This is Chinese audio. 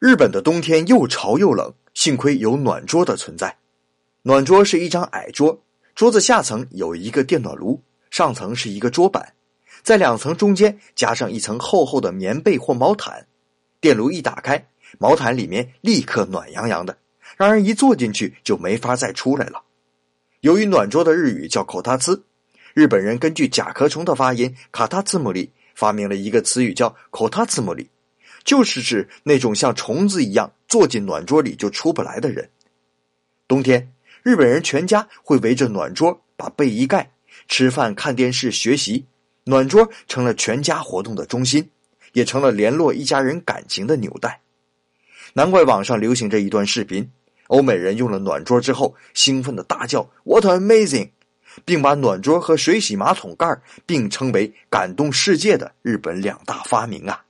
日本的冬天又潮又冷，幸亏有暖桌的存在。暖桌是一张矮桌，桌子下层有一个电暖炉，上层是一个桌板，在两层中间加上一层厚厚的棉被或毛毯。电炉一打开，毛毯里面立刻暖洋洋的，让人一坐进去就没法再出来了。由于暖桌的日语叫口塔兹，日本人根据甲壳虫的发音卡塔兹姆里发明了一个词语叫口塔兹姆里。就是指那种像虫子一样坐进暖桌里就出不来的人。冬天，日本人全家会围着暖桌，把被一盖，吃饭、看电视、学习。暖桌成了全家活动的中心，也成了联络一家人感情的纽带。难怪网上流行这一段视频：欧美人用了暖桌之后，兴奋的大叫 “What amazing”，并把暖桌和水洗马桶盖并称为感动世界的日本两大发明啊！